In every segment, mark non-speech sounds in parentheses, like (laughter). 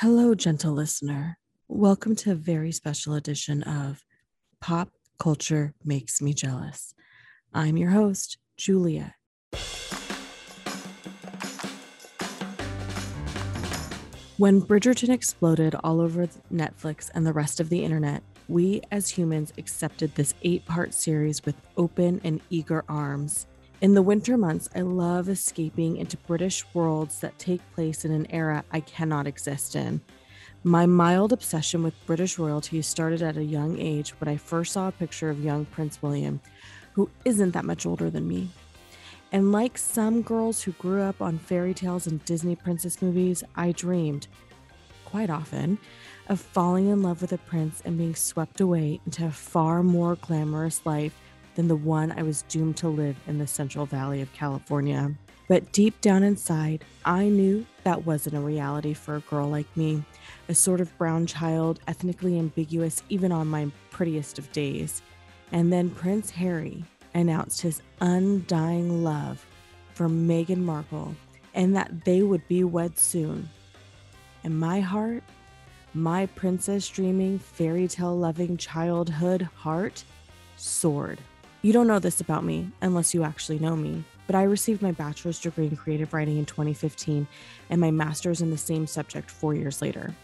Hello, gentle listener. Welcome to a very special edition of Pop Culture Makes Me Jealous. I'm your host, Julia. When Bridgerton exploded all over Netflix and the rest of the internet, we as humans accepted this eight part series with open and eager arms. In the winter months, I love escaping into British worlds that take place in an era I cannot exist in. My mild obsession with British royalty started at a young age when I first saw a picture of young Prince William, who isn't that much older than me. And like some girls who grew up on fairy tales and Disney princess movies, I dreamed, quite often, of falling in love with a prince and being swept away into a far more glamorous life than the one I was doomed to live in the Central Valley of California. But deep down inside, I knew that wasn't a reality for a girl like me, a sort of brown child, ethnically ambiguous even on my prettiest of days. And then Prince Harry announced his undying love for Meghan Markle and that they would be wed soon. And my heart, my princess dreaming, fairy tale loving childhood heart, soared. You don't know this about me unless you actually know me, but I received my bachelor's degree in creative writing in 2015 and my master's in the same subject four years later.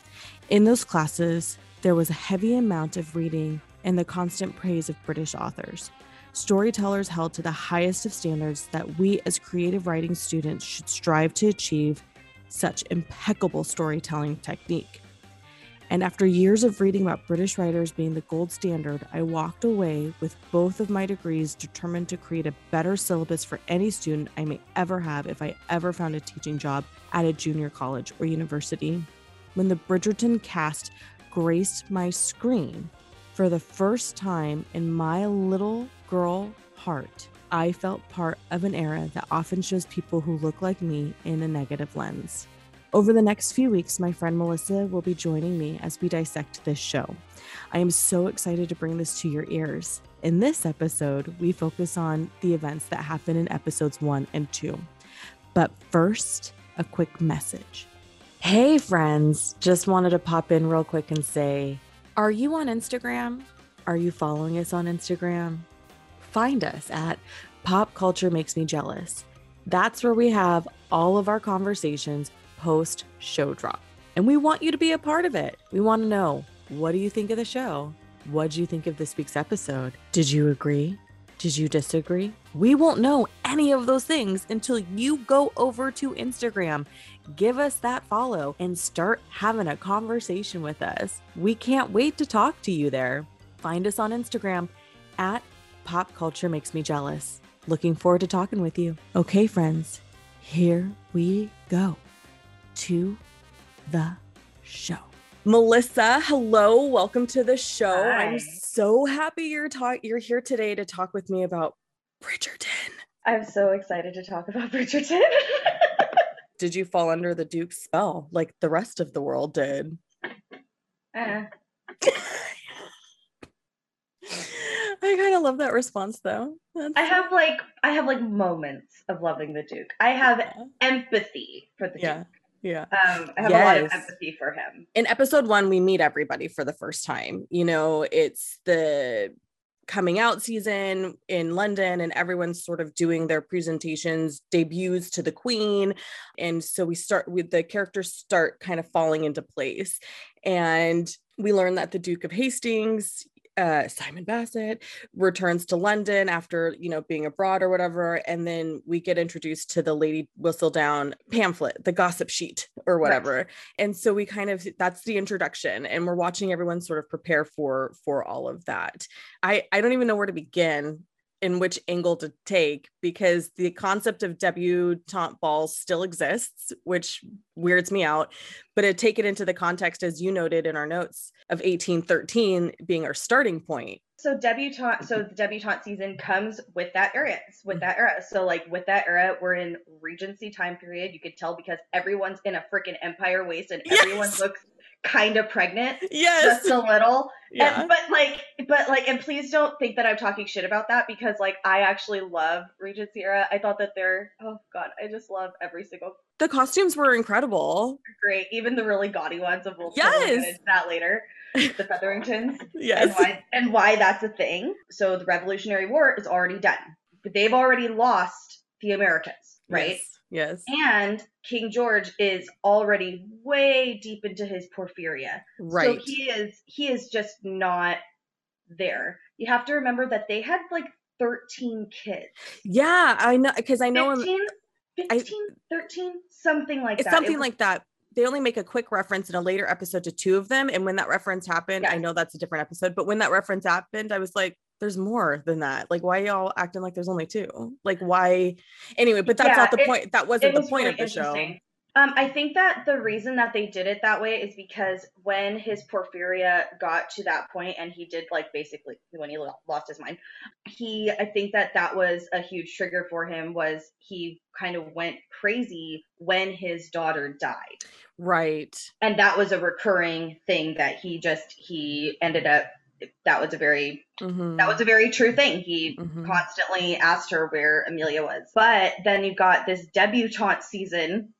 In those classes, there was a heavy amount of reading and the constant praise of British authors. Storytellers held to the highest of standards that we as creative writing students should strive to achieve such impeccable storytelling technique. And after years of reading about British writers being the gold standard, I walked away with both of my degrees determined to create a better syllabus for any student I may ever have if I ever found a teaching job at a junior college or university. When the Bridgerton cast graced my screen for the first time in my little girl heart, I felt part of an era that often shows people who look like me in a negative lens. Over the next few weeks, my friend Melissa will be joining me as we dissect this show. I am so excited to bring this to your ears. In this episode, we focus on the events that happen in episodes one and two. But first, a quick message. Hey, friends, just wanted to pop in real quick and say, Are you on Instagram? Are you following us on Instagram? Find us at Pop Culture Makes Me Jealous. That's where we have all of our conversations post show drop. And we want you to be a part of it. We want to know what do you think of the show? What do you think of this week's episode? Did you agree? Did you disagree? We won't know any of those things until you go over to Instagram, give us that follow, and start having a conversation with us. We can't wait to talk to you there. Find us on Instagram at Pop Culture Makes Me Jealous. Looking forward to talking with you. Okay, friends, here we go to the show. Melissa, hello, welcome to the show. Hi. I'm so happy you're talk you're here today to talk with me about Bridgerton. I'm so excited to talk about (laughs) Bridgerton. (laughs) did you fall under the Duke's spell like the rest of the world did? Uh. (laughs) I kind of love that response though. That's I have like I have like moments of loving the Duke. I have yeah. empathy for the yeah. Duke. Yeah. Um, I have yes. a lot of empathy for him. In episode one, we meet everybody for the first time. You know, it's the coming out season in London, and everyone's sort of doing their presentations, debuts to the Queen. And so we start with the characters start kind of falling into place. And we learn that the Duke of Hastings, uh, Simon Bassett returns to London after you know being abroad or whatever, and then we get introduced to the Lady Whistledown pamphlet, the gossip sheet or whatever, right. and so we kind of that's the introduction, and we're watching everyone sort of prepare for for all of that. I I don't even know where to begin in which angle to take because the concept of debutante balls still exists, which weirds me out. But to take it into the context, as you noted in our notes, of 1813 being our starting point. So debutante, so the debutante season comes with that era, with that era. So like with that era, we're in Regency time period. You could tell because everyone's in a freaking empire waist and everyone looks kind of pregnant. Yes. Just a little. Yeah. And, but like, but like, and please don't think that I'm talking shit about that because like I actually love Regency era. I thought that they're, oh God, I just love every single The costumes were incredible. Great. Even the really gaudy ones of we'll Yes. that later. The Featheringtons. (laughs) and Yes. why and why that's a thing. So the Revolutionary War is already done. But they've already lost the Americans, right? Yes. Yes. And King George is already way deep into his porphyria. Right. So he is he is just not there. You have to remember that they had like 13 kids. yeah, I know because I know him 15, I- 15 13, something like that. Something was- like that. They only make a quick reference in a later episode to two of them. And when that reference happened, I know that's a different episode, but when that reference happened, I was like, there's more than that. Like, why y'all acting like there's only two? Like, why? Anyway, but that's Yeah, not the it- point. That wasn't the point really of the show. Um, I think that the reason that they did it that way is because when his porphyria got to that point and he did like basically when he lost his mind, he I think that that was a huge trigger for him was he kind of went crazy when his daughter died. Right. And that was a recurring thing that he just he ended up that was a very Mhm. that was a very true thing. He Mhm. constantly asked her where Amelia was. But then you've got this debutante season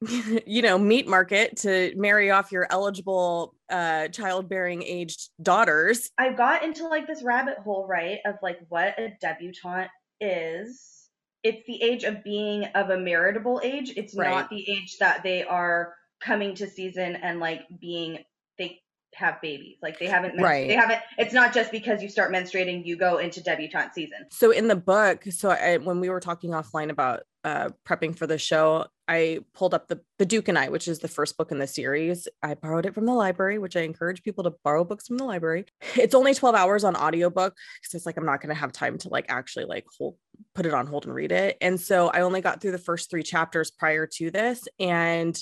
(laughs) you know, meat market to marry off your eligible uh childbearing aged daughters. I got into like this rabbit hole, right, of like what a debutante is. It's the age of being of a maritable age. It's Right. not the age that they are coming to season and like being they have babies. Like they haven't men- Right. they haven't it's not just because you start menstruating you go into debutante season. So in the book, so I, when we were talking offline about uh prepping for the show, I pulled up the the Duke and I, which is the first book in the series. I borrowed it from the library, which I encourage people to borrow books from the library. It's only 12 hours on audiobook because it's like I'm not going to have time to like actually like hold put it on hold and read it. And so I only got through the first 3 chapters prior to this and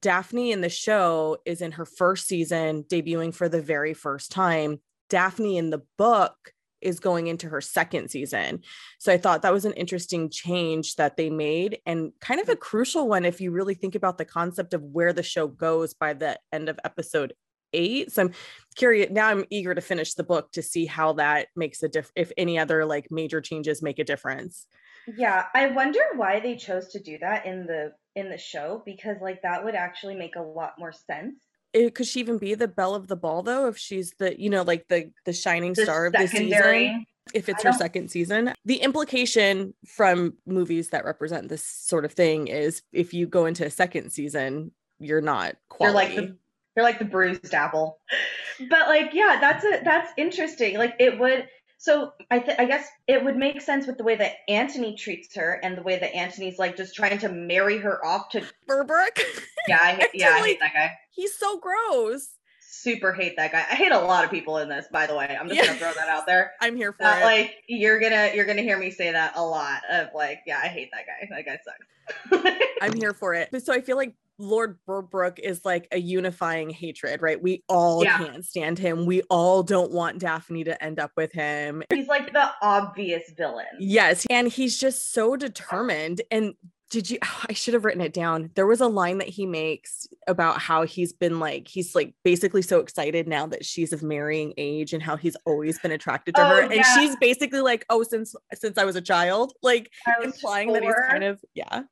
Daphne in the show is in her first season debuting for the very first time. Daphne in the book is going into her second season. So I thought that was an interesting change that they made and kind of a crucial one if you really think about the concept of where the show goes by the end of episode 8. So I'm curious now I'm eager to finish the book to see how that makes a diff if any other like major changes make a difference. Yeah, I wonder why they chose to do that in the in the show because like that would actually make a lot more sense. It, could she even be the belle of the ball though if she's the you know like the the shining The star of the season? if it's her second season. The implication from movies that represent this sort of thing is if you go into a second season, you're not You're quality. like the you're like the bruised apple. But like yeah, that's a that's interesting. Like it would so I th- I guess it would make sense with the way that Anthony treats her and the way that Anthony's like just trying to marry her off to Berbrooke. yeah I (laughs) hate, yeah I hate that guy. He's so gross. Super hate that guy. I hate a lot of people in this by the way. I'm just Yeah. gonna throw that out there. (laughs) I'm here for That it. like you're gonna you're gonna hear me say that a lot of like yeah I hate that guy. That guy sucks. (laughs) I'm here for it. But so I feel like Lord Berbrooke is like a unifying hatred, right? We all Yeah. can't stand him. We all don't want Daphne to end up with him. He's like the obvious villain. Yes. And he's just so determined. And did you, (sighs) I should have written it down. There was a line that he makes about how he's been like, he's like basically so excited now that she's of marrying age and how he's always been attracted to Oh, her. And she's basically like, oh, since, since I was a child, like implying that he's kind of, yeah,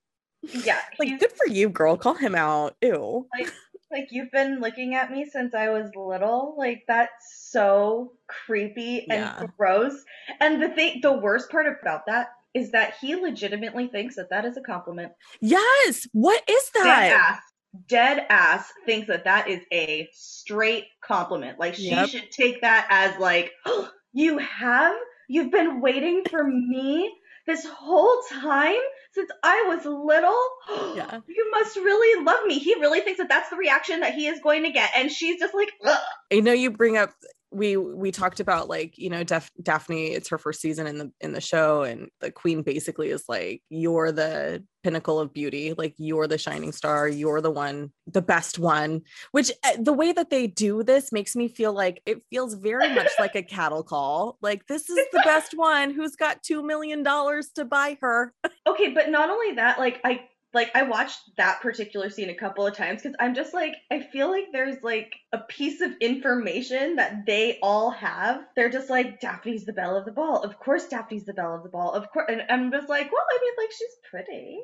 yeah like good for you, girl. Call him out. Ew. like like you've been looking at me since I was little. Like that's so creepy and Yeah. gross. And the thing, the worst part about that is that he legitimately thinks that that is a compliment. Yes. What is Dead that? ass, dead ass thinks that that is a straight compliment. Like she Yep. should take that as like, oh, (gasps) you have, you've been waiting for me this whole time since I was little. (gasps) Yeah. You must really love me. He really thinks that that's the reaction that he is going to get, and she's just like, Ugh. I know you bring up we we talked about like you know Daph- Daphne it's her first season in the in the show and the queen basically is like you're the pinnacle of beauty. Like you're the shining star. You're the one the best one. Which uh, the way that they do this makes me feel like it feels very much like a cattle call. Like this is the best (laughs) one. Who's got 2 million dollars to buy her? Okay. But not only that, like I like I watched that particular scene a couple of times because I'm just like I feel like there's like a piece of information that they all have. They're just like Daphne's the belle of the ball. Of course, Daphne's the belle of the ball. Of course, and I'm just like, well, I mean, like she's pretty.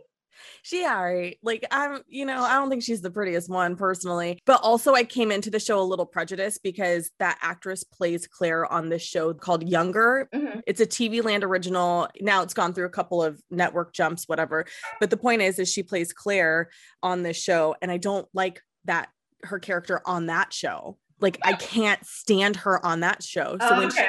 She all right. Like I'm, you know, I don't think she's the prettiest one personally. But also I came into the show a little prejudiced because that actress plays Claire on this show called Younger. Mm-hmm. It's a TV land original. Now it's gone through a couple of network jumps, whatever. But the point is, is she plays Claire on this show. And I don't like that her character on that show. Like I can't stand her on that show. So Oh, when okay. she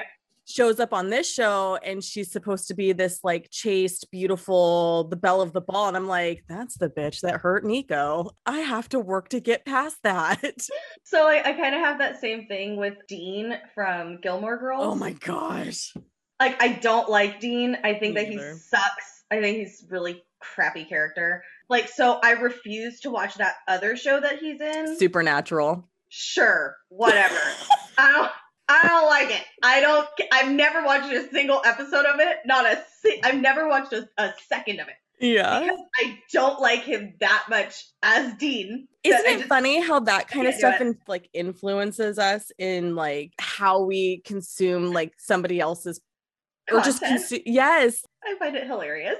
shows up on this show and she's supposed to be this like chaste, beautiful, the belle of the ball. And I'm like, that's the bitch that hurt Nico. I have to work to get past that. (laughs) So I, I kind of have that same thing with Dean from Gilmore Girls. oh my gosh. Like I don't like Dean. I think Me that either. he sucks. I think he's really crappy character. Like so I refuse to watch that other show that he's in. Supernatural. Sure, whatever. (laughs) I don't I don't like it. I don't I've never watched a single episode of it. Not a I've never watched a, a second of it. Yeah. Because I don't like him that much as Dean. Isn't it just- funny how that kind of stuff in, like influences us in like how we consume like somebody else's or just consume yes I find it hilarious.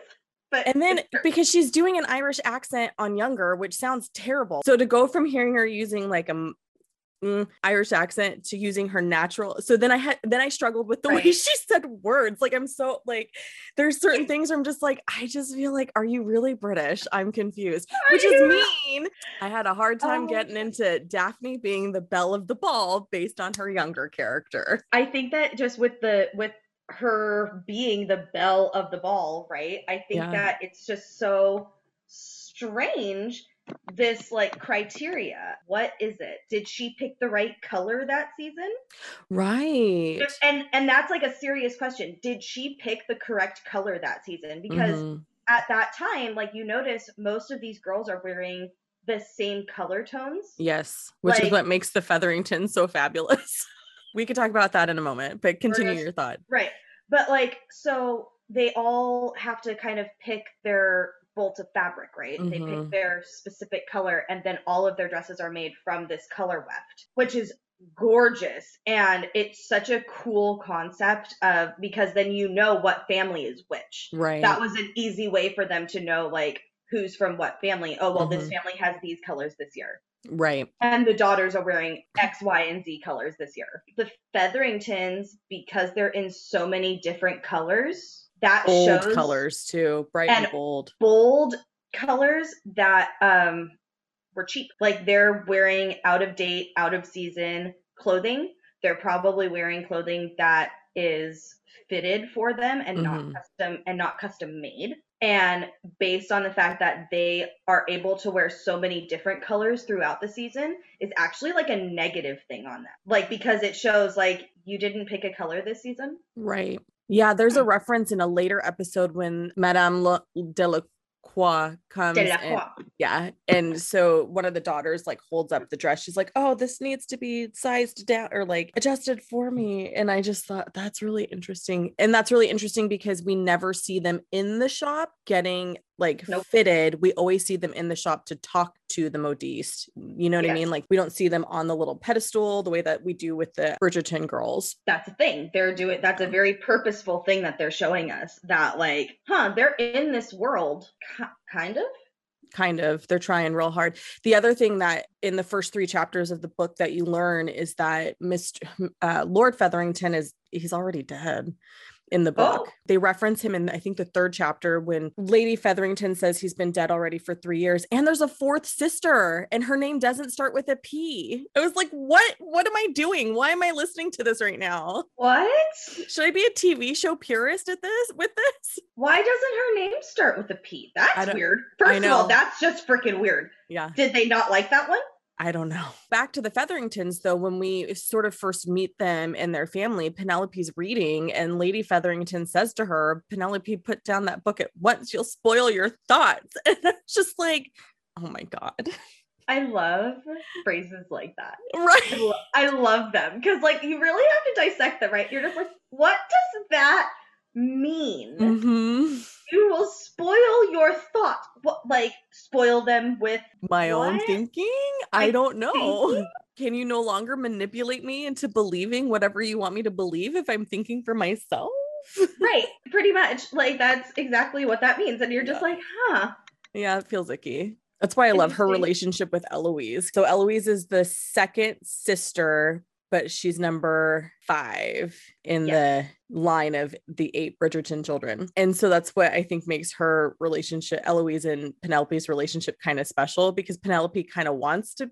But And then because she's doing an Irish accent on Younger, which sounds terrible. So to go from hearing her using like a mm, Irish accent to using her natural, so then I had then I struggled with the way (laughs) she said words. Like I'm so like there's certain things where I'm just like I just feel like are you really British? I'm confused, (laughs) Are which is mean. I had a hard time Oh. getting into Daphne being the belle of the ball based on her Younger character. I think that just with the with her being the belle of the ball, right? I think Yeah. that it's just so strange this like criteria. What is it? Did she pick the right color that season? Right. And and that's like a serious question. Did she pick the correct color that season? Because Mhm. at that time, like you notice most of these girls are wearing the same color tones. Yes, which is what makes the Featherington so fabulous. (laughs) we could talk about that in a moment, but continue just- your thought. Right. But like, so they all have to kind of pick their bolts of fabric, right? They Mhm. pick their specific color, and then all of their dresses are made from this color weft, which is gorgeous. And it's such a cool concept of because then you know what family is which. Right. That was an easy way for them to know, like, who's from what family. Oh, well, this Mhm. family has these colors this year right. and the daughters are wearing X, Y, and Z colors this year. The Featheringtons, because they're in so many different colors, that Bold shows colors too, bright and, and- bold. bold colors that um were cheap. Like they're wearing out of date, out of season clothing. They're probably wearing clothing that is fitted for them and Mhm. not custom and not custom made. And based on the fact that they are able to wear so many different colors throughout the season is actually like a negative thing on them. Like because it shows like you didn't pick a color this season. Right. Yeah, there's a mm. reference in a later episode when Madame Le- Delacroix comes. and- yeah. And so one of the daughters like holds up the dress. She's like, oh, this needs to be sized down or like adjusted for me. And I just thought that's really interesting. And that's really interesting because we never see them in the shop getting like Nope. fitted. We always see them in the shop to talk to the modiste. You know what I mean? Like we don't see them on the little pedestal the way that we do with the Bridgerton girls. that's a thing. They're doing that's a very purposeful thing that they're showing us that like, huh, they're in this world kind of. kind of they're trying real hard the other thing that in the first three chapters of the book that you learn is that mr uh, lord featherington is he's already dead in the book Oh. they reference him in i think the third chapter when lady featherington says he's been dead already for three years and there's a fourth sister and her name doesn't start with a p i was like what what am i doing why am i listening to this right now What? should i be a tv show purist at this with this Why doesn't her name start with a P? That's weird. First of all, that's just freaking weird. yeah Did they not like that one? I don't know. (laughs) Back to the Featheringtons, though, when we sort of first meet them and their family, Penelope's reading, and Lady Featherington says to her, Penelope, put down that book at once. You'll spoil your thoughts. (laughs) And it's just like, oh my God. I love phrases like that. (laughs) I, Right. lo- I love them because, like, you really have to dissect them, right? You're just like, what does that mean? hmm You will spoil your thoughts. What, like, spoil them with My own thinking? I Like, don't know. thinking? (laughs) Can you no longer manipulate me into believing whatever you want me to believe if I'm thinking for myself? (laughs) right pretty much like that's exactly what that means and you're just Yeah. like huh Yeah, it feels icky. That's why I love her relationship with Eloise. So Eloise is the second sister, but she's number five in Yes. the line of the eight Bridgerton children. And so that's what I think makes her relationship, Eloise and Penelope's relationship kind of special because Penelope kind of wants to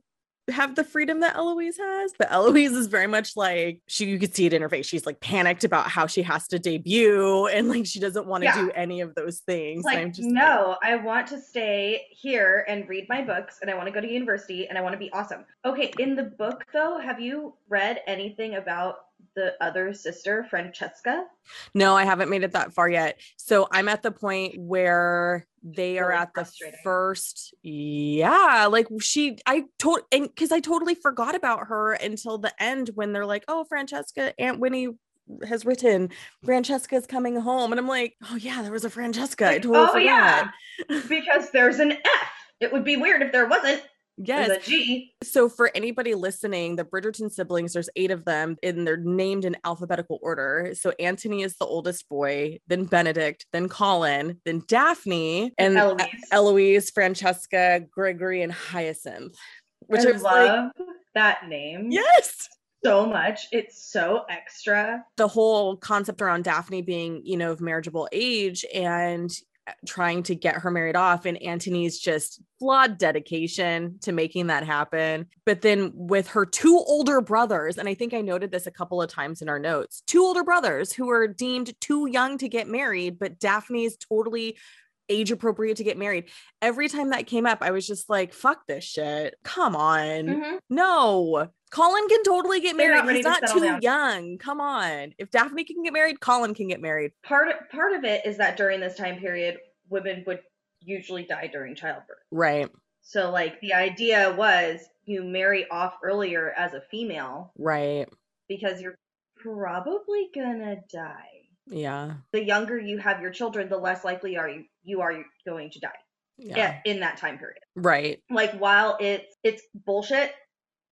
have the freedom that Eloise has, but (laughs) Eloise is very much like she you could see it in her face. She's like panicked about how she has to debut (laughs) and like she doesn't want to Yeah. do any of those things. like I'm just no i want to stay here and read my books and i want to go to university and i want to be awesome okay in the book though have you read anything about the other sister francesca No, I haven't made it that far yet. So I'm at the point where they are Really at the first. Yeah, like she, I told, and because I totally forgot about her until the end when they're like, "Oh, Francesca, Aunt Winnie has written Francesca's coming home," and I'm like, "Oh yeah, there was a Francesca. I totally oh, yeah. (laughs) because there's an f it would be weird if there wasn't Yes. So for anybody listening, the Bridgerton siblings, there's eight of them, and they're named in alphabetical order. So Anthony is the oldest boy, then Benedict, then Colin, then Daphne, and Eloise. Eloise, Francesca, Gregory, and Hyacinth. Which i I was like, love that name yes. so much it's so extra The whole concept around Daphne being, you know, of marriageable age and trying to get her married off and Anthony's just flawed dedication to making that happen. But then with her two older brothers, and I think I noted this a couple of times in our notes, two older brothers who are deemed too young to get married, but Daphne is totally age appropriate to get married. Every time that came up, I was just like, fuck this shit. Come on. Mhm. No. Colin can totally get They're not married. He's not too down. young. Come on. If Daphne can get married, Colin can get married. part part of it is that during this time period women would usually die during childbirth Right. so like the idea was you marry off earlier as a female Right. because you're probably gonna die Yeah. the younger you have your children the less likely are you you are going to die Yeah. in that time period Right. like while it's it's bullshit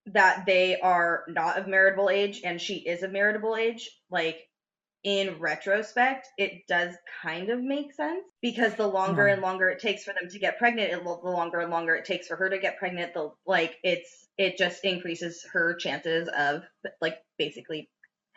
that they are not of meritable age and she is of meritable age like in retrospect it does kind of make sense because the longer Yeah. and longer it takes for them to get pregnant it, the longer and longer it takes for her to get pregnant the like it's it just increases her chances of like basically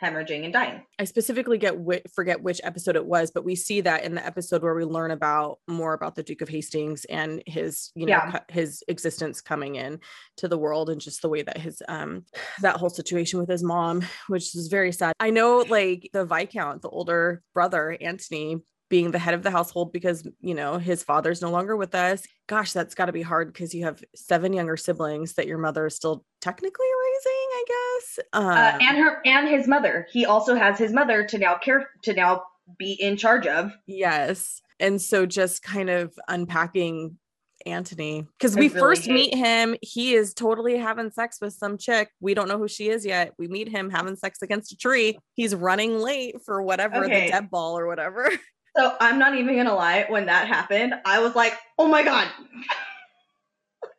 hemorrhaging and dying I specifically get whi- forget which episode it was, but we see that in the episode where we learn about more about the Duke of Hastings and his, you know, Yeah. his existence coming in to the world and just the way that his um that whole situation with his mom, which is very sad. I know like the Viscount, the older brother, Anthony, being the head of the household because you know his father's no longer with us. Gosh, that's got to be hard because you have seven younger siblings that your mother is still technically I guess. Um, uh, and her and his mother he also has his mother to now care to now be in charge of Yes. And so just kind of unpacking Anthony because we really first hate- meet him, he is totally having sex with some chick. We don't know who she is yet. We meet him having sex against a tree. He's running late for whatever Okay. the dead ball or whatever. (laughs) So I'm not even gonna lie, when that happened, I was like, oh my god. (laughs)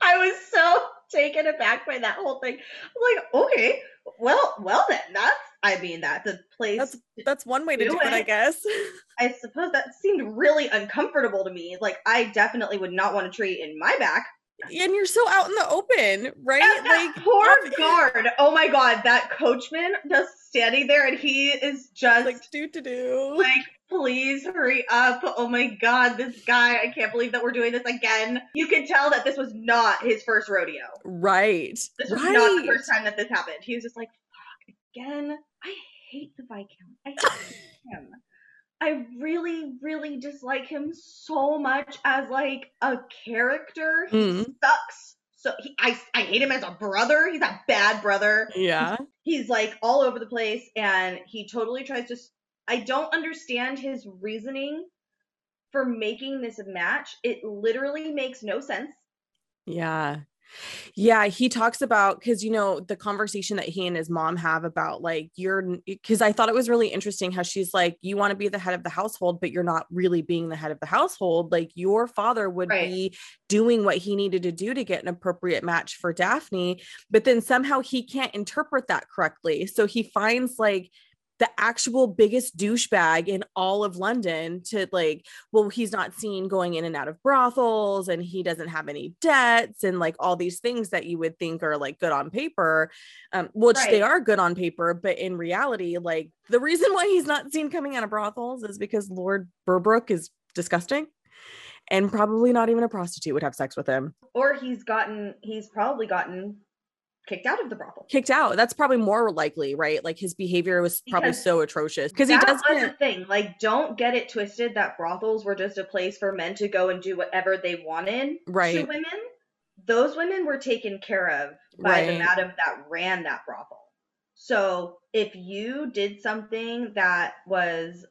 I was so taken aback by that whole thing. I'm like, okay, well, well then, that's I mean that's a place That's that's one way to Do do it, I guess. (laughs) I suppose that seemed really uncomfortable to me. Like I definitely would not want a tree in my back. and you're so out in the open, right? And Like poor guard. Oh my god, that coachman just standing there and he is just like do to do. like, please hurry up. Oh my god, this guy, I can't believe that we're doing this again. You can tell that this was not his first rodeo. Right. This was right. not the first time that this happened. He was just like, fuck, again. I hate the Viscount. I hate him. I really, really dislike him so much as like a character. He Mm. sucks. So he, I, I hate him as a brother. He's a bad brother Yeah. he's like all over the place and he totally tries to i don't understand his reasoning for making this a match it literally makes no sense Yeah. Yeah, he talks about because you know the conversation that he and his mom have about like you're because I thought it was really interesting how she's like you want to be the head of the household but you're not really being the head of the household like your father would Right. be doing what he needed to do to get an appropriate match for Daphne but then somehow he can't interpret that correctly so he finds like the actual biggest douchebag in all of London to like, well, he's not seen going in and out of brothels and he doesn't have any debts and like all these things that you would think are like good on paper, um, which right. they are good on paper, but in reality, like the reason why he's not seen coming out of brothels is because Lord Berbrooke is disgusting and probably not even a prostitute would have sex with him. Or he's gotten, he's probably gotten kicked out of the brothel. Kicked out. That's probably more likely, right? Like his behavior was because probably so atrocious because he does. That's the thing. Like, don't get it twisted that brothels were just a place for men to go and do whatever they wanted right. to women. Those women were taken care of by right. the madam that ran that brothel. So if you did something that was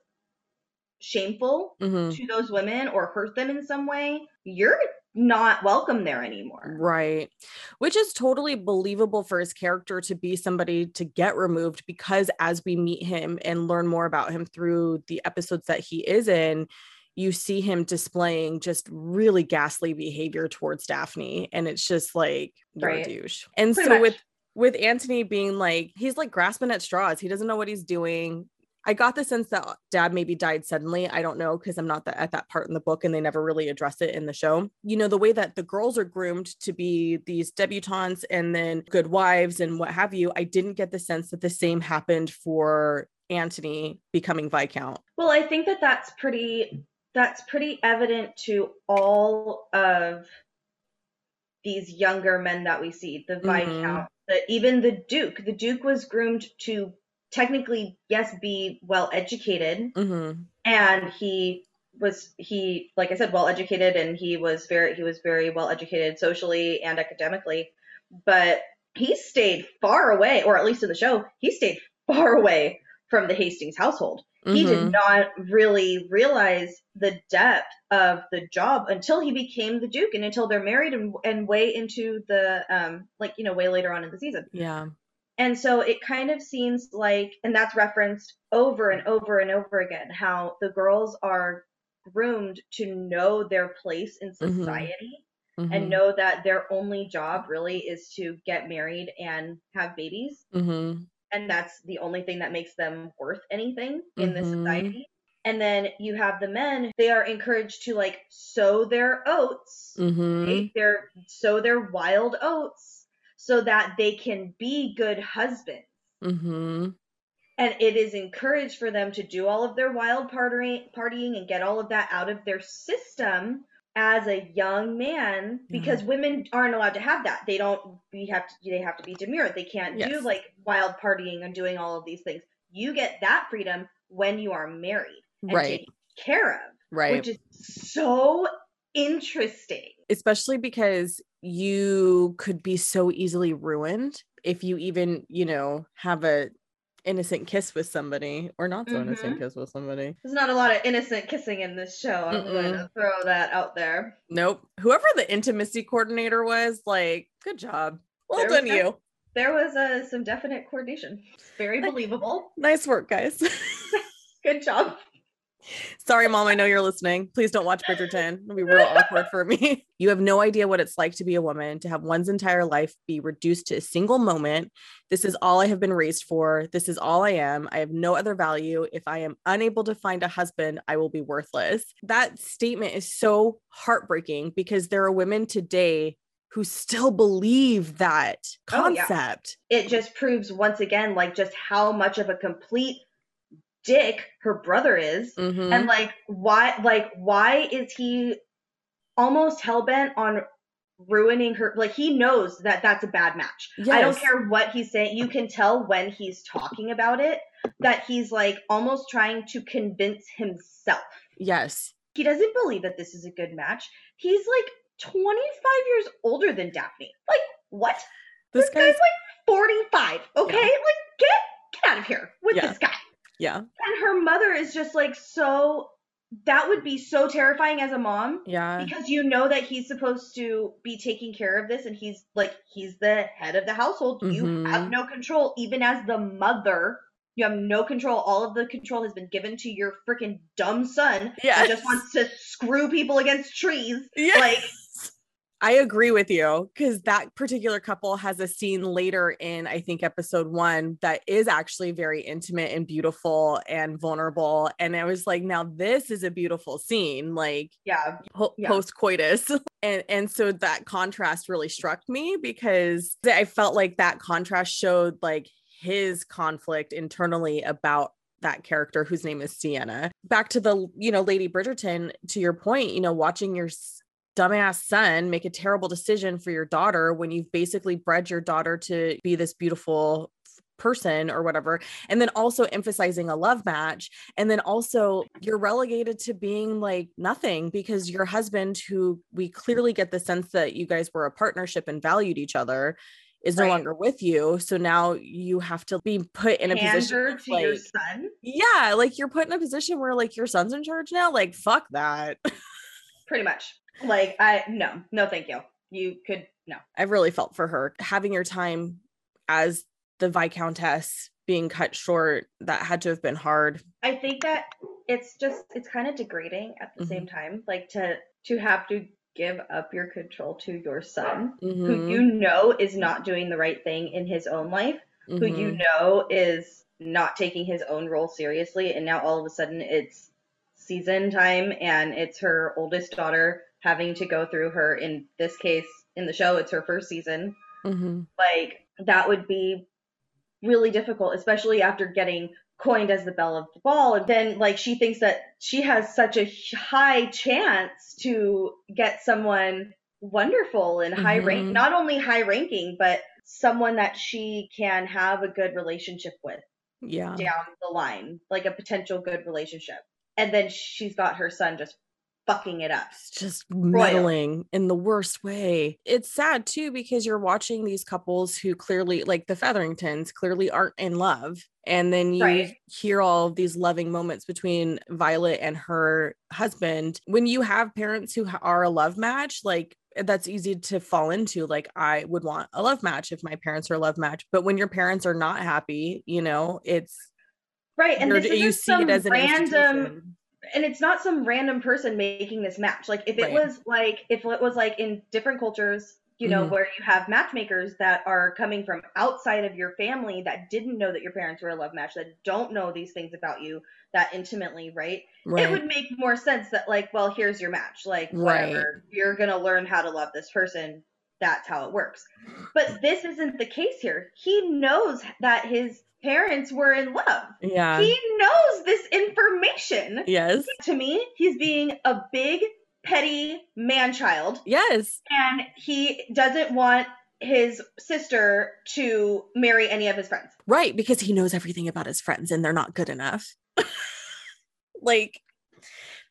shameful mm-hmm. to those women or hurt them in some way, you're not welcome there anymore. Right. Which is totally believable for his character to be somebody to get removed because as we meet him and learn more about him through the episodes that he is in, you see him displaying just really ghastly behavior towards Daphne. And it's just like, you're right. a douche. And Pretty so much. with with Anthony being like, he's like grasping at straws. He doesn't know what he's doing. I got the sense that dad maybe died suddenly. I don't know because I'm not the, at that part in the book and they never really address it in the show. You know, the way that the girls are groomed to be these debutantes and then good wives and what have you, I didn't get the sense that the same happened for Anthony becoming Viscount. Well, I think that that's pretty that's pretty evident to all of these younger men that we see, the mm-hmm. Viscount, the, even the Duke. The Duke was groomed to technically yes be well educated mm-hmm. and he was he like i said well educated and he was very he was very well educated socially and academically but he stayed far away or at least in the show he stayed far away from the hastings household mm-hmm. he did mm-hmm. not really realize the depth of the job until he became the duke and until they're married and, and way into the um like you know way later on in the season yeah and so it kind of seems like, and that's referenced over and over and over again, how the girls are groomed to know their place in mm-hmm. society mm-hmm. and know that their only job really is to get married and have babies. Mm-hmm. And that's the only thing that makes them worth anything in this mm-hmm. society. And then you have the men, they are encouraged to like sow their oats, mm-hmm. right? They're sow their wild oats so that they can be good husbands. Mm-hmm. And it is encouraged for them to do all of their wild partying, partying and get all of that out of their system as a young man because women aren't allowed to have that. They don't we have to they have to be demure. They can't yes. do like wild partying and doing all of these things. You get that freedom when you are married and right. taken care of. Right. Which is so interesting. Especially because you could be so easily ruined if you even, you know, have a innocent kiss with somebody or not so mm-hmm. innocent kiss with somebody. There's not a lot of innocent kissing in this show. I'm Mm-mm. going to throw that out there. Nope. Whoever the intimacy coordinator was, like, good job. Well there done, you. There was uh, some definite coordination. Very believable. nice work, guys. (laughs) good job. Sorry, mom. I know you're listening. Please don't watch Bridgerton. It'll be real awkward for me. (laughs) You have no idea what it's like to be a woman, to have one's entire life be reduced to a single moment. This is all I have been raised for. This is all I am. I have no other value. If I am unable to find a husband, I will be worthless. That statement is so heartbreaking because there are women today who still believe that concept. Oh, yeah. It just proves once again, like, just how much of a complete dick her brother is. Mm-hmm. and like why like why is he almost hell-bent on ruining her like he knows that that's a bad match. Yes. i don't care what he's saying. You can tell when he's talking about it that he's like almost trying to convince himself. Yes. He doesn't believe that this is a good match. He's like 25 years older than daphne. Like what? This, this guy's, guy's like 45 okay? Yeah. like get get out of here with yeah. this guy yeah. And her mother is just like so that would be so terrifying as a mom. Yeah. Because you know that he's supposed to be taking care of this and he's like he's the head of the household. Mm-hmm. You have no control even as the mother. You have no control. All of the control has been given to your freaking dumb son. Yeah. just wants to screw people against trees. Yeah. Like I agree with you because that particular couple has a scene later in, I think, episode one that is actually very intimate and beautiful and vulnerable. And I was like, now this is a beautiful scene, like yeah, po- yeah. post coitus. (laughs) And and so that contrast really struck me because I felt like that contrast showed like his conflict internally about that character whose name is Sienna. Back to the, you know, Lady Bridgerton, to your point, you know, watching your dumbass son make a terrible decision for your daughter when you've basically bred your daughter to be this beautiful person or whatever and then also emphasizing a love match and then also you're relegated to being like nothing because your husband who we clearly get the sense that you guys were a partnership and valued each other is right. no longer with you. So now you have to be put in a position to like, your son? Yeah like you're put in a position where like your son's in charge now? Like fuck that. (laughs) Pretty much like I no, no thank you. You could no. I really felt for her having your time as the viscountess being cut short that had to have been hard. I think that it's just it's kind of degrading at the mm-hmm. same time like to to have to give up your control to your son mm-hmm. who you know is not doing the right thing in his own life, mm-hmm. who you mm-hmm. know is not taking his own role seriously and now all of a sudden it's season time and it's her oldest daughter having to go through her in this case in the show it's her first season mm-hmm. like that would be really difficult especially after getting coined as the belle of the ball and then like she thinks that she has such a high chance to get someone wonderful and high mm-hmm. rank not only high ranking but someone that she can have a good relationship with yeah down the line like a potential good relationship and then she's got her son just fucking it up. Just meddling in the worst way. It's sad too because you're watching these couples who clearly, like the Featheringtons, clearly aren't in love. And then you right. hear all of these loving moments between Violet and her husband. When you have parents who are a love match, like that's easy to fall into. Like, I would want a love match if my parents are a love match. But when your parents are not happy, you know, it's right. And this you see it as an random and it's not some random person making this match. Like if it right. was like if it was like in different cultures, you know, mm-hmm. where you have matchmakers that are coming from outside of your family that didn't know that your parents were a love match, that don't know these things about you that intimately, right? right. It would make more sense that like, well, here's your match. Like whatever. Right. You're gonna learn how to love this person. That's how it works. But this isn't the case here. He knows that his parents were in love. Yeah. He knows this information. Yes. To me, he's being a big, petty man child. Yes. And he doesn't want his sister to marry any of his friends. Right. Because he knows everything about his friends and they're not good enough. (laughs) like,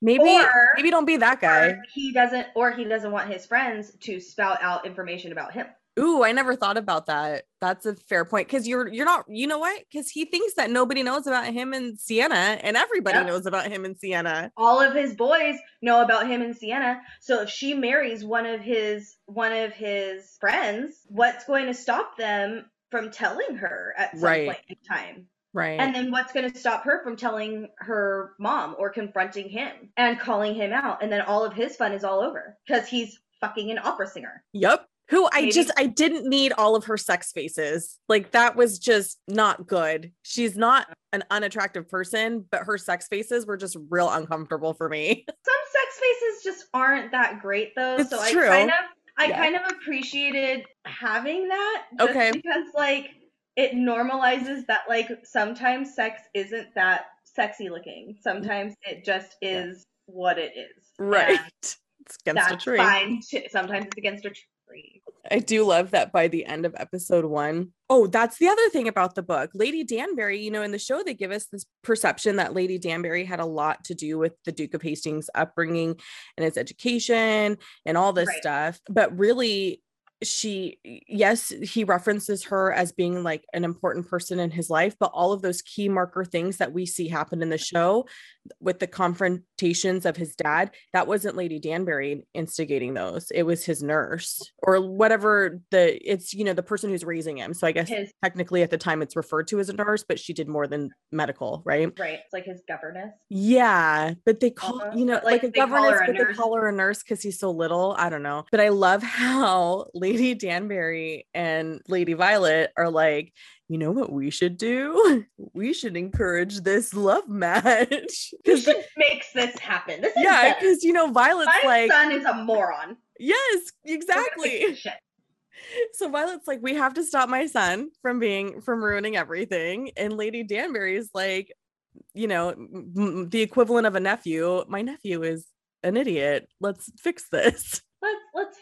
maybe or, maybe don't be that guy he doesn't or he doesn't want his friends to spout out information about him Ooh, I never thought about that. That's a fair point because you're you're not you know what? Because he thinks that nobody knows about him and Sienna, and everybody yep. knows about him and Sienna. All of his boys know about him and Sienna. So if she marries one of his one of his friends, what's going to stop them from telling her at some right. point in time? Right. And then what's going to stop her from telling her mom or confronting him and calling him out? And then all of his fun is all over because he's fucking an opera singer. Yep who I Maybe. just I didn't need all of her sex faces. Like that was just not good. She's not an unattractive person, but her sex faces were just real uncomfortable for me. (laughs) Some sex faces just aren't that great though. It's so I true. kind of I yeah. kind of appreciated having that okay. because like it normalizes that like sometimes sex isn't that sexy looking. Sometimes it just is yeah. what it is. Right. And (laughs) it's against a tree. Fine. Sometimes it's against a tree I do love that by the end of episode one. Oh, that's the other thing about the book. Lady Danbury, you know, in the show, they give us this perception that Lady Danbury had a lot to do with the Duke of Hastings' upbringing and his education and all this right. stuff. But really, she yes he references her as being like an important person in his life but all of those key marker things that we see happen in the show with the confrontations of his dad that wasn't lady danbury instigating those it was his nurse or whatever the it's you know the person who's raising him so i guess His- technically at the time it's referred to as a nurse but she did more than medical right Right. It's like his governess. yeah, but they call Almost, you know like, like, a governess, a but they call her a nurse because he's so little. I don't know, but I love how (laughs) Lady Danbury and Lady Violet are like, you know what we should do? (laughs) We should encourage this love match. (laughs) We 'Cause- should make this happen. This is yeah, because you know Violet's My like, son is a moron. yes, We're gonna fix exactly. (laughs) So Violet's like, we have to stop my son from being from ruining everything, and Lady Danbury's like, you know, m- the equivalent of a nephew. My nephew is an idiot. Let's fix this.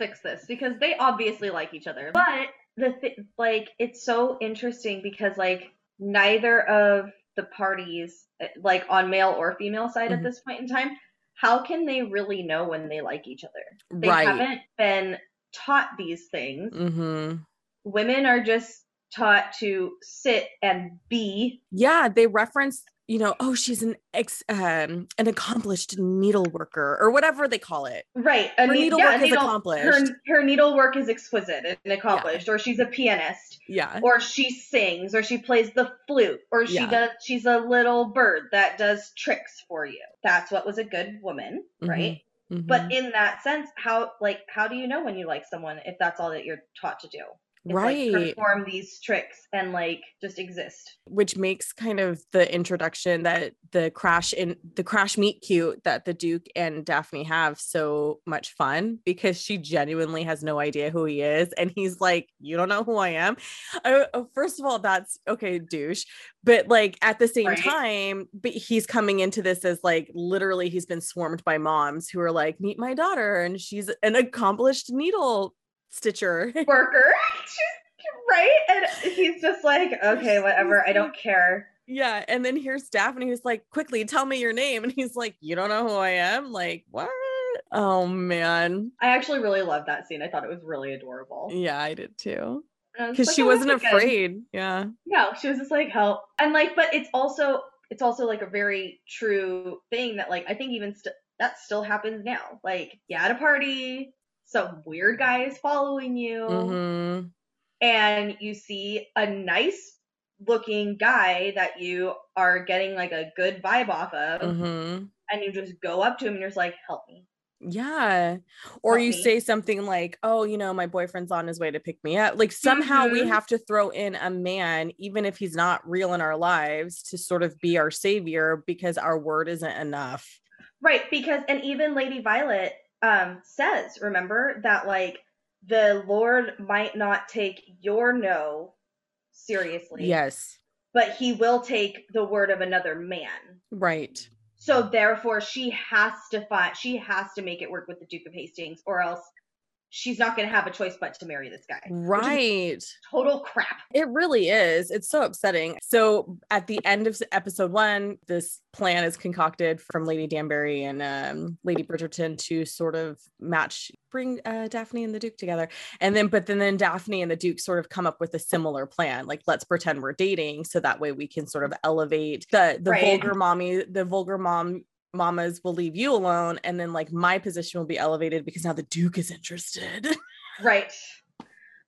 Fix this because they obviously like each other. But the th- like it's so interesting because like neither of the parties eh, like on male or female side Mhm. at this point in time, how can they really know when they like each other? They right. haven't been taught these things. Mm-hmm. Women are just taught to sit and be Yeah, they reference, you know, oh, she's an ex, um, an accomplished needle worker or whatever they call it. right. A Her yeah, is needle- accomplished. Her, her needlework is exquisite and accomplished, or she's a pianist. Yeah. or she sings or she plays the flute or she Yeah. does she's a little bird that does tricks for you that's what was a good woman right Mhm. but in that sense how like how do you know when you like someone if that's all that you're taught to do Is, like, right. perform these tricks and like just exist which makes kind of the introduction that the crash in the crash meet cute that the Duke and Daphne have so much fun because she genuinely has no idea who he is. And he's like, You don't know who I am. I, oh, first of all, that's okay, douche. But like at the same Right. time, but he's coming into this as like literally he's been swarmed by moms who are like, Meet my daughter. And she's an accomplished needle stitcher. (laughs) worker right and he's just like okay whatever i don't care Yeah. And then here's Daphne who's like, quickly tell me your name. (laughs) And he's like, You don't know who I am? Like, what? Oh man. i actually really loved that scene i thought it was really adorable Yeah, I did too. And I was Because like, she "Oh, wasn't that's good." afraid. Yeah. No, she was just like help, and like, but it's also it's also like a very true thing that like I think even st- that still happens now. Like, yeah at a party, some weird guy is following you, hmm and you see a nice looking guy that you are getting like a good vibe off of, hmm and you just go up to him and you're just like, help me. Yeah. Or Help you me. say something like, Oh, you know, my boyfriend's on his way to pick me up. Like somehow we Mhm. have to throw in a man, even if he's not real in our lives, to sort of be our savior because our word isn't enough. Right, because and even Lady Violet um says, remember that like the Lord might not take your no seriously. Yes. But he will take the word of another man. Right. So therefore she has to find she has to make it work with the Duke of Hastings or else she's not going to have a choice but to marry this guy. Right. Total crap. It really is. It's so upsetting. So at the end of episode one, this plan is concocted from Lady Danbury and um, Lady Bridgerton to sort of match, bring uh, Daphne and the Duke together. And then, but then, then Daphne and the Duke sort of come up with a similar plan. Like, let's pretend we're dating, so that way we can sort of elevate the the Right. vulgar mommy, the vulgar mom mamas will leave you alone, and then like my position will be elevated because now the Duke is interested. (laughs) Right.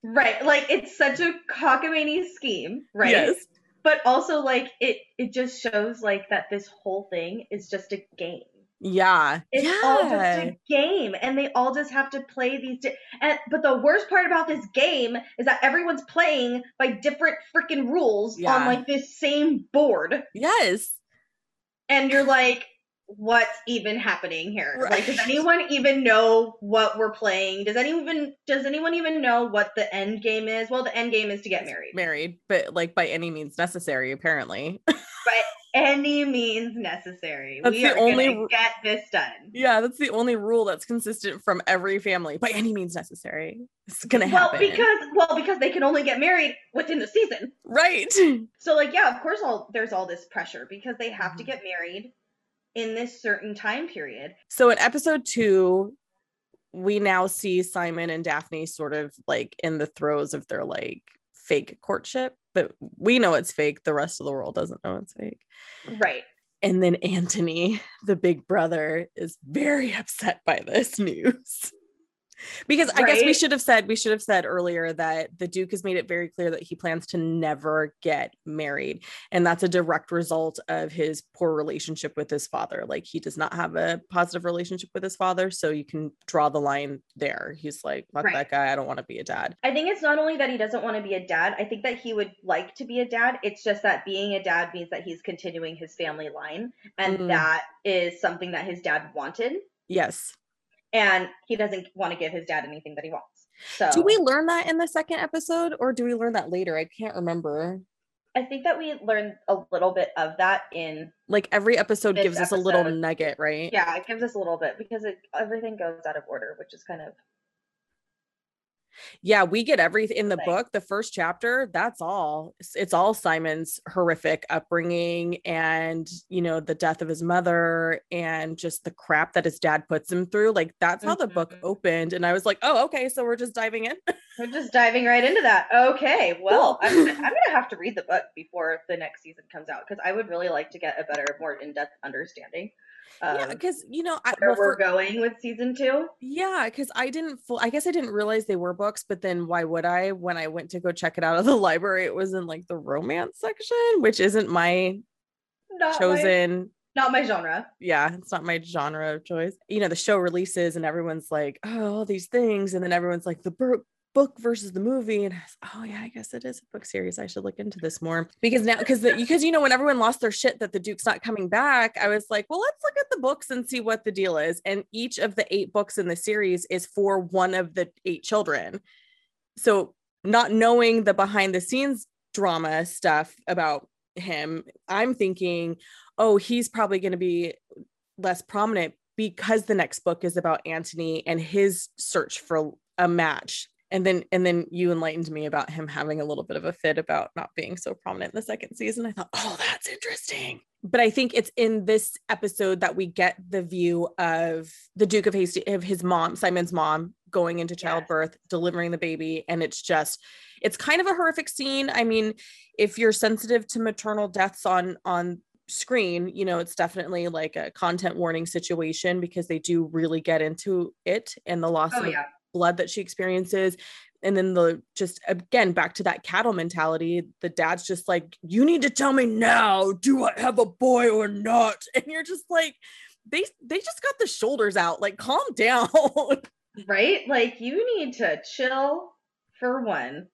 Right. Like it's such a cockamamie scheme, right? Yes. but also like it it just shows like that this whole thing is just a game Yeah. it's yeah. all just a game and they all just have to play these di- and but the worst part about this game is that everyone's playing by different freaking rules Yeah. on like this same board yes. and you're like what's even happening here like does anyone even know what we're playing does anyone does anyone even know what the end game is well the end game is to get married married, but like by any means necessary, apparently. (laughs) By any means necessary. That's we the are only get this done. yeah, that's the only rule that's consistent from every family. By any means necessary. It's gonna happen. Well, because well, because they can only get married within the season. right. So like, yeah, of course, all there's all this pressure because they have to Mhm. get married in this certain time period. So in episode two, we now see Simon and Daphne sort of like in the throes of their like fake courtship, but we know it's fake. The rest of the world doesn't know it's fake. Right. And then Anthony, (laughs) the big brother, is very (laughs) upset by this news because I guess we should have said we should have said earlier that the Duke has made it very clear that he plans to never get married, and that's a direct result of his poor relationship with his father. Like he does not have a positive relationship with his father, so you can draw the line there. He's like, "Fuck right. that guy. I don't want to be a dad." I think it's not only that he doesn't want to be a dad. I think that he would like to be a dad. It's just that being a dad means that he's continuing his family line, and mm. that is something that his dad wanted. Yes and he doesn't want to give his dad anything that he wants. So do we learn that in the second episode or do we learn that later? I can't remember. I think that we learned a little bit of that in like every episode gives episode. us a little nugget, right? Yeah, it gives us a little bit because it everything goes out of order, which is kind of yeah we get everything in the book the first chapter that's all it's, it's, all simon's horrific upbringing and you know the death of his mother and just the crap that his dad puts him through like that's how the book mm-hmm. opened and i was like oh okay so we're just diving in we're just diving right into that okay (laughs) well cool. I'm, gonna, I'm gonna have to read the book before the next season comes out because i would really like to get a better more in-depth understanding um, yeah, because you know I, where well, we're for, going with season two. Yeah, because I didn't full. I guess I didn't realize they were books, but then why would I? When I went to go check it out of the (laughs) library, it was in like the romance section, which isn't my not chosen. My, not my genre. Yeah, it's not my genre of choice. You know, the show releases and everyone's like, oh, all these things, and then everyone's like, the book book versus the movie and I was, oh yeah i guess it is a book series. I should look into this more because now because because you know when everyone lost their shit that the duke's not coming back i was like well let's look at the books and see what the deal is. And each of the eight books in the series is for one of the eight children. So not knowing the behind the scenes drama stuff about him i'm thinking oh he's probably going to be less prominent because the next book is about Anthony and his search for a match and then and then you enlightened me about him having a little bit of a fit about not being so prominent in the second season. I thought oh that's interesting. But i think it's in this episode that we get the view of the duke of hasty of his mom simon's mom going into childbirth delivering the baby and it's just it's kind of a horrific scene. I mean if you're sensitive to maternal deaths on on screen you know it's definitely like a content warning situation because they do really get into it and the loss oh, of yeah blood that she experiences. And then the just again back to that cattle mentality the dad's just like you need to tell me now do i have a boy or not? (laughs) And you're just like they they just got the shoulders out. Like calm (laughs) down. Right? Like you need to chill for one.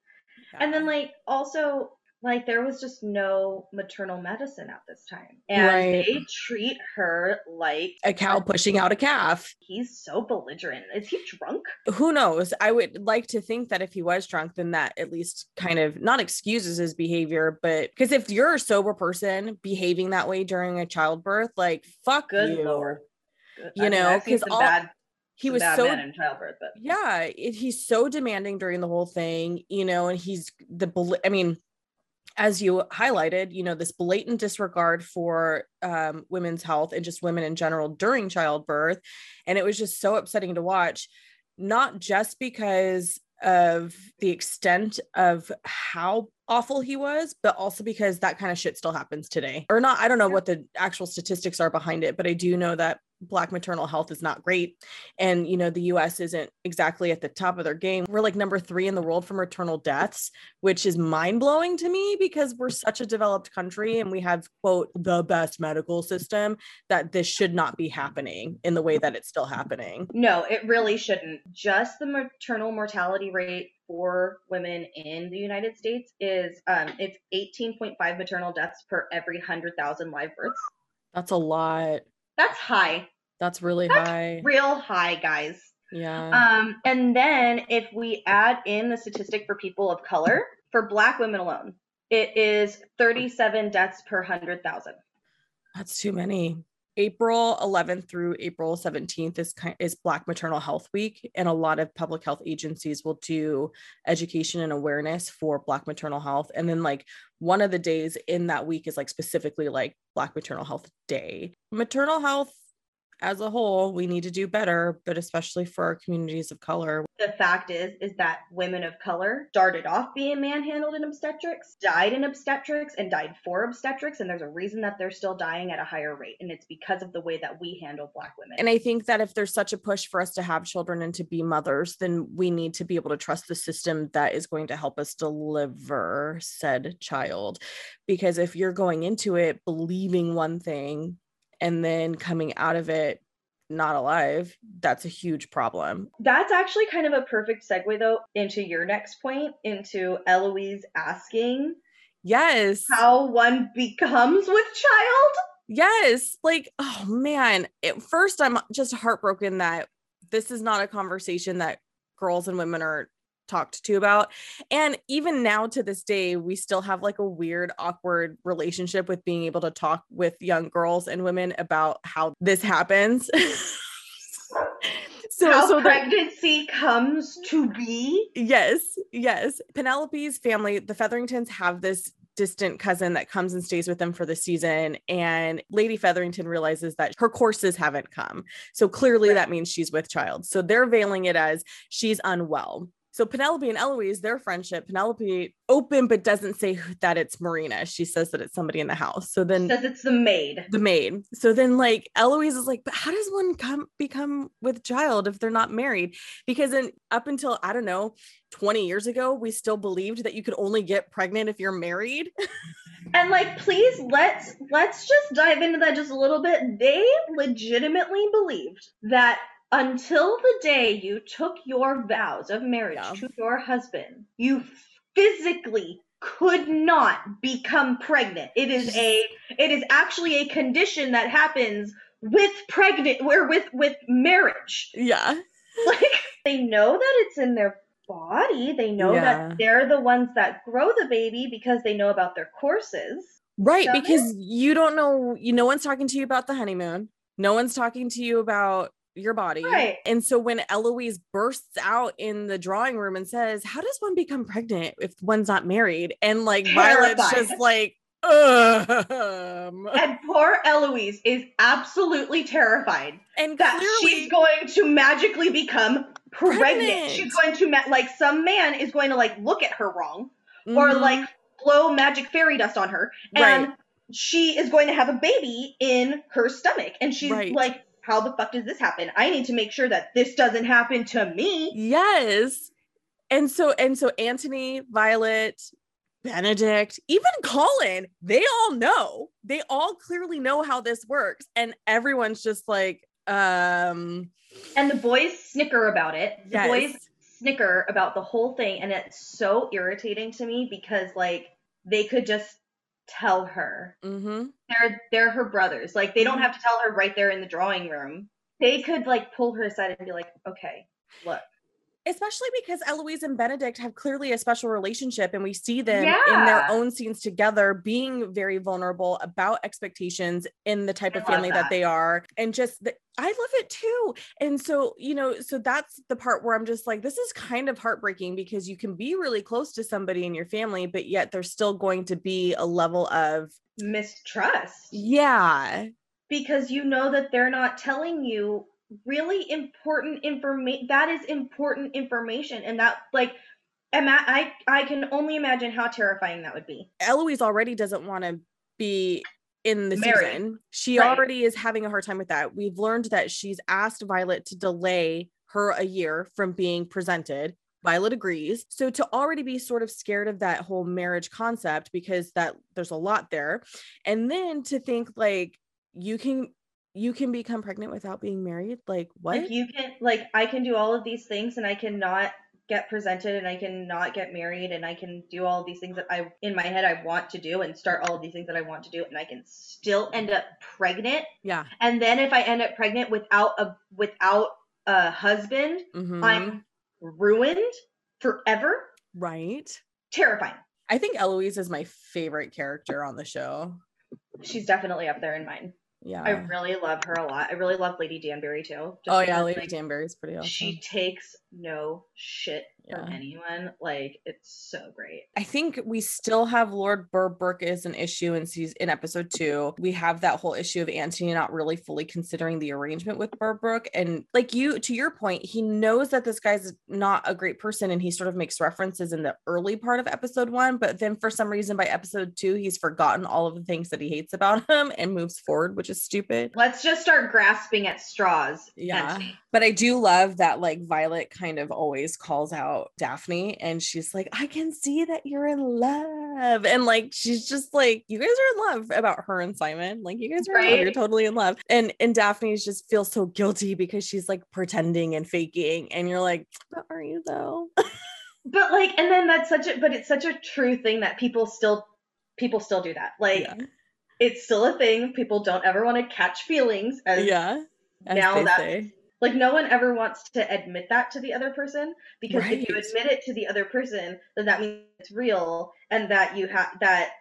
Yeah. and then like also like there was just no maternal medicine at this time and right. they treat her like a cow pushing out a calf he's so belligerent is he drunk who knows i would like to think that if he was drunk then that at least kind of not excuses his behavior but because if you're a sober person behaving that way during a childbirth like fuck Good you lord. Good. you I know because all bad he was so in childbirth but yeah it, he's so demanding during the whole thing you know and he's the i mean as you highlighted, you know, this blatant disregard for um, women's health and just women in general during childbirth. And it was just so upsetting to watch, not just because of the extent of how awful he was, but also because that kind of shit still happens today. Or not, I don't know what the actual statistics are behind it, but I do know that black maternal health is not great and you know the US isn't exactly at the top of their game. We're like number 3 in the world for maternal deaths, which is mind-blowing to me because we're such a developed country and we have quote the best medical system that this should not be happening in the way that it's still happening. No, it really shouldn't. Just the maternal mortality rate for women in the United States is um, it's 18.5 maternal deaths per every 100,000 live births. That's a lot. That's high. That's really That's high. Real high, guys. Yeah. Um, and then if we add in the statistic for people of color, for black women alone, it is 37 deaths per 100,000. That's too many. April 11th through April 17th is is Black Maternal Health Week, and a lot of public health agencies will do education and awareness for Black maternal health. And then like one of the days in that week is like specifically like Black Maternal Health Day. Maternal health as a whole, we need to do better, but especially for our communities of color. The fact is, is that women of color started off being manhandled in obstetrics, died in obstetrics, and died for obstetrics. And there's a reason that they're still dying at a higher rate. And it's because of the way that we handle Black women. And I think that if there's such a push for us to have children and to be mothers, then we need to be able to trust the system that is going to help us deliver said child. Because if you're going into it believing one thing, and then coming out of it not alive, that's a huge problem. That's actually kind of a perfect segue, though, into your next point, into Eloise asking, Yes, how one becomes with child. Yes, like, oh man, at first, I'm just heartbroken that this is not a conversation that girls and women are talked to about. And even now to this day, we still have like a weird, awkward relationship with being able to talk with young girls and women about how this happens. (laughs) so, how so pregnancy that, comes to be. Yes, yes. Penelope's family, the Featheringtons, have this distant cousin that comes and stays with them for the season. And Lady Featherington realizes that her courses haven't come. So clearly right. that means she's with child. So they're veiling it as she's unwell. So Penelope and Eloise, their friendship, Penelope open but doesn't say that it's Marina. She says that it's somebody in the house. So then says it's the maid. The maid. So then like Eloise is like, but how does one come become with child if they're not married? Because in up until I don't know, 20 years ago, we still believed that you could only get pregnant if you're married. (laughs) and like please let's let's just dive into that just a little bit. They legitimately believed that until the day you took your vows of marriage yeah. to your husband, you physically could not become pregnant. It is a it is actually a condition that happens with pregnant where with with marriage. Yeah. (laughs) Like they know that it's in their body. They know yeah. that they're the ones that grow the baby because they know about their courses. Right, because you don't know you no one's talking to you about the honeymoon. No one's talking to you about your body. Right. And so when Eloise bursts out in the drawing room and says, How does one become pregnant if one's not married? And like (laughs) Terrified. Violet's just like, um. And poor Eloise is absolutely terrified and that clearly, she's going to magically become pregnant. pregnant. She's going to ma- like some man is going to like look at her wrong mm-hmm. or like blow magic fairy dust on her and right. she is going to have a baby in her stomach and she's right. like how the fuck does this happen? I need to make sure that this doesn't happen to me. Yes. And so and so Anthony, Violet, Benedict, even Colin, they all know. They all clearly know how this works and everyone's just like um and the boys snicker about it. The yes. boys snicker about the whole thing and it's so irritating to me because like they could just tell her. Mm-hmm. They're they're her brothers. Like they don't mm-hmm. have to tell her right there in the drawing room. They could like pull her aside and be like, "Okay, look, especially because Eloise and Benedict have clearly a special relationship and we see them yeah. in their own scenes together being very vulnerable about expectations in the type I of family that. that. they are and just the, I love it too. And so, you know, so that's the part where I'm just like this is kind of heartbreaking because you can be really close to somebody in your family but yet there's still going to be a level of mistrust. Yeah. Because you know that they're not telling you really important information that is important information and that like ima- I I can only imagine how terrifying that would be. Eloise already doesn't want to be in the Married. season. She right. already is having a hard time with that. We've learned that she's asked Violet to delay her a year from being presented. Violet agrees. So to already be sort of scared of that whole marriage concept because that there's a lot there. And then to think like you can you can become pregnant without being married like what? like you can like i can do all of these things and i cannot get presented and i cannot get married and i can do all of these things that i in my head i want to do and start all of these things that i want to do and i can still end up pregnant. Yeah. And then if i end up pregnant without a without a husband mm-hmm. i'm ruined forever. Right. Terrifying. I think eloise is my favorite character on the show. She's definitely up there in mine yeah. I really love her a lot. I really love Lady Danbury too. oh yeah, Lady like, is pretty awesome. She takes no shit from Yeah. anyone. Like it's so great. I think we still have Lord Berbrooke as an issue in season in episode two. We have that whole issue of Anthony not really fully considering the arrangement with Berbrooke. And like you, to your point, he knows that this guy's not a great person and he sort of makes references in the early part of episode one. But then for some reason by episode two, he's forgotten all of the things that he hates about (laughs) him and moves forward, which is stupid. Let's just start grasping at straws. Yeah. Anthony. But I do love that like Violet kind of always calls out Daphne and she's like, I can see that you're in love. And like she's just like, you guys are in love about her and Simon. Like you guys are love. You're totally in love. And and Daphne just feels so guilty because she's like pretending and faking. And you're like, but are you though? But like, and then that's such a, but it's such a true thing that people still, people still do that. Like, yeah. it's still a thing. People don't ever want to catch feelings. As, Yeah. As now that say. Like, no one ever wants to admit that to the other person because if you admit it to the other person, then that means it's real and that you have that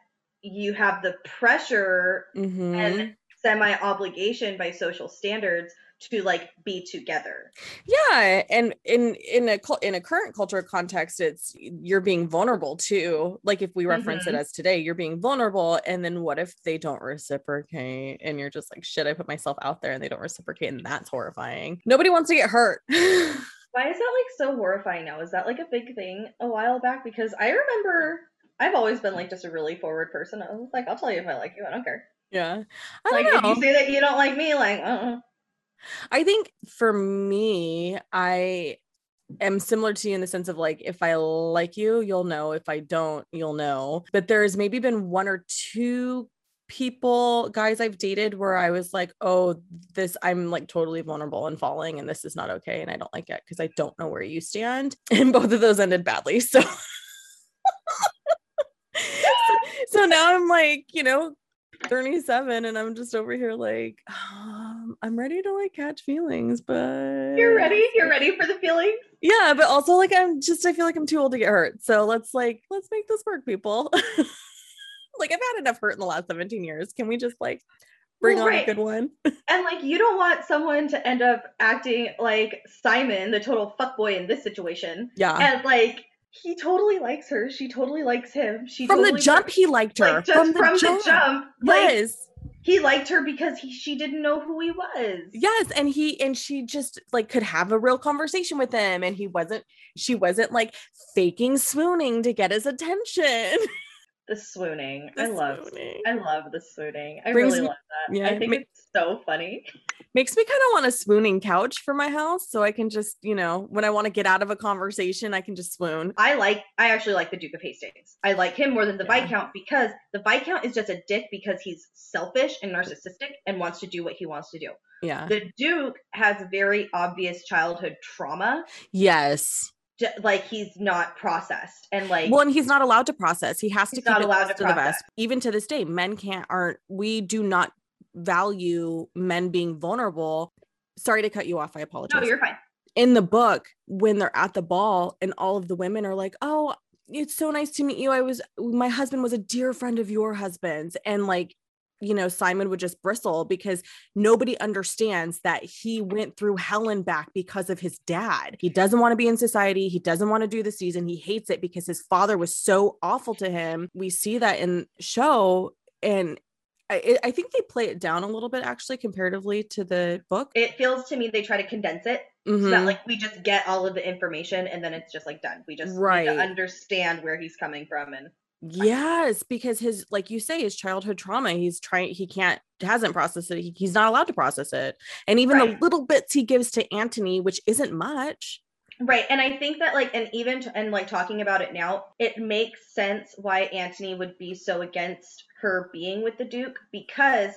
you have the pressure Mhm. and semi obligation by social standards to like be together. yeah and in in a in a current culture context it's you're being vulnerable too like if we reference it Mhm. as today you're being vulnerable and then what if they don't reciprocate and you're just like shit i put myself out there and they don't reciprocate and that's horrifying nobody wants to get hurt (laughs) Why is that like so horrifying now? Is that like a big thing a while back? Because I remember I've always been like just a really forward person. I was like, I'll tell you if I like you. I don't care. yeah i Like don't if know you say that you don't like me, like, uh, I think for me, I am similar to you in the sense of like, if I like you, you'll know. If I don't, you'll know. But there's maybe been one or two people, guys I've dated where I was like, oh, this, I'm like totally vulnerable and falling, and this is not okay. And I don't like it because I don't know where you stand. (laughs) And both of those ended badly. (laughs) So. so now I'm like, you know, 37 and I'm just over here like um, I'm ready to like catch feelings, but you're ready. You're ready for the feelings. Yeah, but also like I'm just I feel like I'm too old to get hurt. So let's like let's make this work, people. (laughs) like I've had enough hurt in the last 17 years. Can we just like bring Well, on right. a good one? (laughs) And like, you don't want someone to end up acting like Simon, the total fuckboy in this situation. Yeah. And like, he totally likes her. She totally likes him. She From the totally- jump, he liked her. like, from the jump. jump, like yes. He liked her because he she didn't know who he was. Yes, and he and she just like could have a real conversation with him and he wasn't she wasn't like faking swooning to get his attention. (laughs) The swooning. The I love swooning. I love the swooning. I Brings really me- love that. yeah, I think ma- it's so funny. Makes me kind of want a swooning couch for my house so I can just, you know, when I want to get out of a conversation, I can just swoon. I like I actually like the Duke of Hastings. I like him more than the Yeah. Viscount because the Viscount is just a dick because he's selfish and narcissistic and wants to do what he wants to do. Yeah. The Duke has very obvious childhood trauma. Yes. Like he's not processed and like Well, and he's not allowed to process. He has to keep not it allowed to to the process. Even to this day, men can't aren't we do not value men being vulnerable. Sorry to cut you off. I apologize. no, you're fine. in the book when they're at the ball and all of the women are like, "Oh, it's so nice to meet you. I was my husband was a dear friend of your husband's." And like, you know, Simon would just bristle because nobody understands that he went through hell and back because of his dad. He doesn't want to be in society. He doesn't want to do the season. He hates it because his father was so awful to him. We see that in show and I, I think they play it down a little bit actually comparatively to the book. It feels to me they try to condense it so Mhm. that like we just get all of the information and then it's just like done. We just Right. understand where he's coming from and Yes, because his like you say his childhood trauma, he's trying he can't hasn't processed it. He, he's not allowed to process it. And even the little bits he gives to Anthony, which isn't much. Right. And I think that like and even t- and like talking about it now, it makes sense why Anthony would be so against her being with the Duke because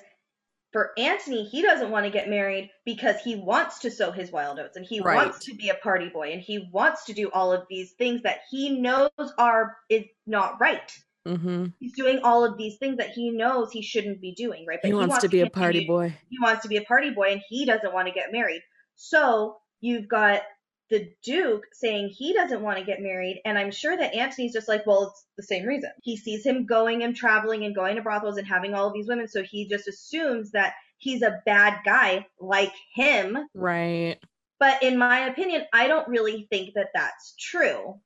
for Anthony, he doesn't want to get married because he wants to sow his wild oats and he Right. wants to be a party boy and he wants to do all of these things that he knows are is not right. Mm-hmm. He's doing all of these things that he knows he shouldn't be doing, right? But He, wants, to be a party boy. he wants to be a party boy and he doesn't want to get married. So you've got the Duke saying he doesn't want to get married, and I'm sure that Anthony's just like, well, it's the same reason. He sees him going and traveling and going to brothels and having all of these women, so he just assumes that he's a bad guy like him. Right. But in my opinion, I don't really think that that's true.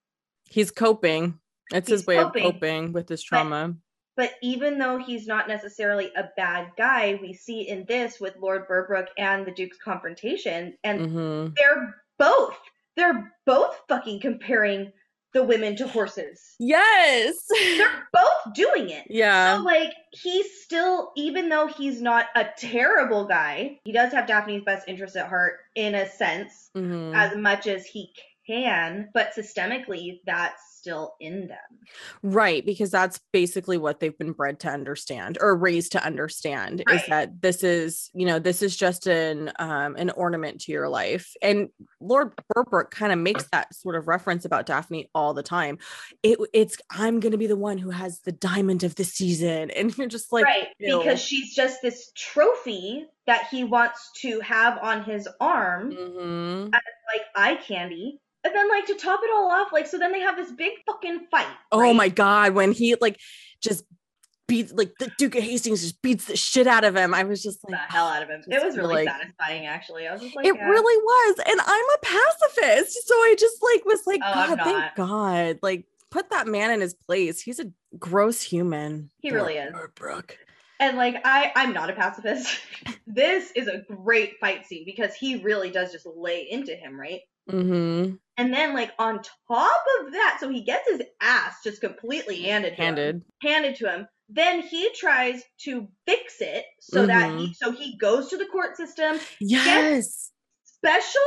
He's coping. It's He's his way coping, of coping with his trauma. But even though he's not necessarily a bad guy, we see in this with Lord Berbrooke and the Duke's confrontation, and hmm they're both they're both fucking comparing the women to horses. Yes. They're (laughs) both doing it. yeah. So like he's still even though he's not a terrible guy, he does have Daphne's best interest at heart in a sense Mhm. as much as he can, but systemically that's still in them. Right, because that's basically what they've been bred to understand or raised to understand is that this is, you know, this is just an um an ornament to your life. And Lord Berbrooke kind of makes that sort of reference about Daphne all the time. It it's I'm gonna be the one who has the diamond of the season. And you're just like, right, ew. because she's just this trophy that he wants to have on his arm, Mhm. like eye candy. And then like to top it all off, like so then they have this big fucking fight. Oh right? my god, when he like just beats like the Duke of Hastings just beats the shit out of him. I was just like the hell out of him. It was really like- satisfying actually. I was just like it yeah. really was. And I'm a pacifist. So I just like was like, Oh, God, thank. God. Like put that man in his place. He's a gross human. He really is. Brooke. And like I, I'm not a pacifist. (laughs) this is a great fight scene because he really does just lay into him, right? Mm-hmm. And then like on top of that, so he gets his ass just completely handed to him, Handed. handed to him. Then he tries to fix it so that Mm-hmm. he so he goes to the court system. Yes. Special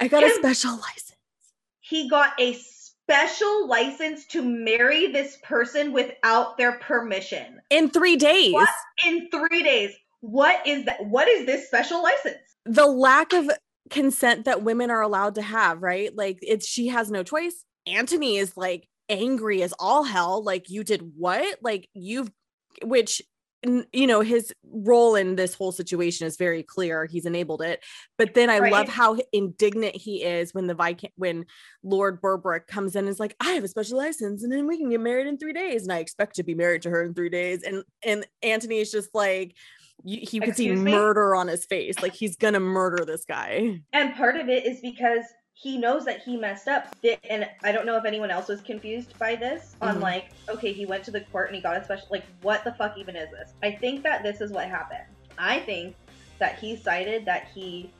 I got a special license. he got a special license to marry this person without their permission In three days. What? in 3 days. What is that? What is this special license? The lack of consent that women are allowed to have, right? Like it's she has no choice. Anthony is like angry as all hell. Like you did what? Like you've which you know his role in this whole situation is very clear he's enabled it but then i Right. love how indignant he is when the Viscount when lord berbrooke comes in and is like i have a special license and then we can get married in three days and i expect to be married to her in three days and and anthony is just like you, he could see me? murder on his face like he's gonna murder this guy (laughs) And part of it is because he knows that he messed up. And I don't know if anyone else was confused by this on Mhm. like, okay, he went to the court and he got a special like what the fuck even is this? I think that this is what happened. I think that he cited that he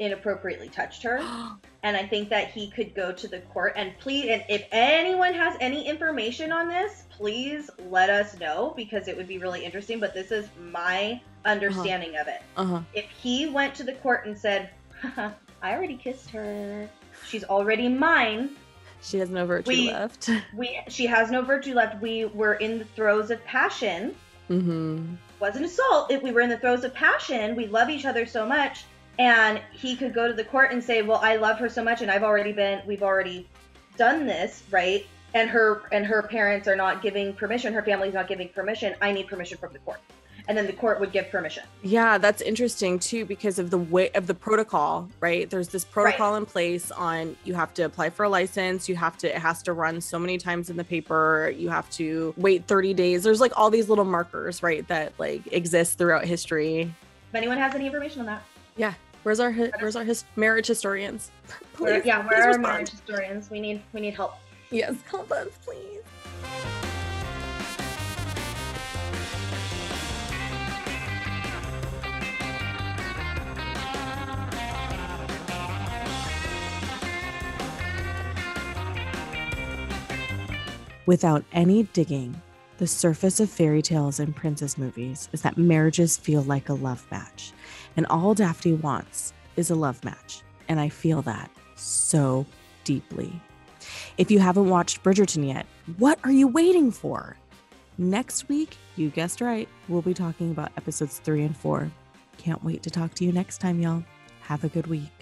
inappropriately touched her (gasps) and I think that he could go to the court and plead and if anyone has any information on this, please let us know because it would be really interesting, but this is my understanding of it uh-huh if he went to the court and said, (laughs) I already kissed her. She's already mine. she has no virtue We- left (laughs) We she has no virtue left. We were in the throes of passion. mm-hmm. Wasn't assault. If we were in the throes of passion, we love each other so much. And he could go to the court and say, Well, I love her so much and I've already been we've already done this, right? And her and her parents are not giving permission, her family's not giving permission. I need permission from the court. And then the court would give permission. Yeah, that's interesting too because of the way of the protocol, right? There's this protocol in place on you have to apply for a license, you have to it has to run so many times in the paper, you have to wait 30 days. There's like all these little markers, right, that like exist throughout history. If anyone has any information on that. Where's our where's our his- marriage historians? (laughs) Where- Please, yeah, where are respond. marriage historians? We need we need help. Yes, help us, please. Without any digging, the surface of fairy tales and princess movies is that marriages feel like a love match. And all Daphne wants is a love match. And I feel that so deeply. If you haven't watched Bridgerton yet, what are you waiting for? Next week, you guessed right, we'll be talking about episodes three and four. Can't wait to talk to you next time, y'all. Have a good week.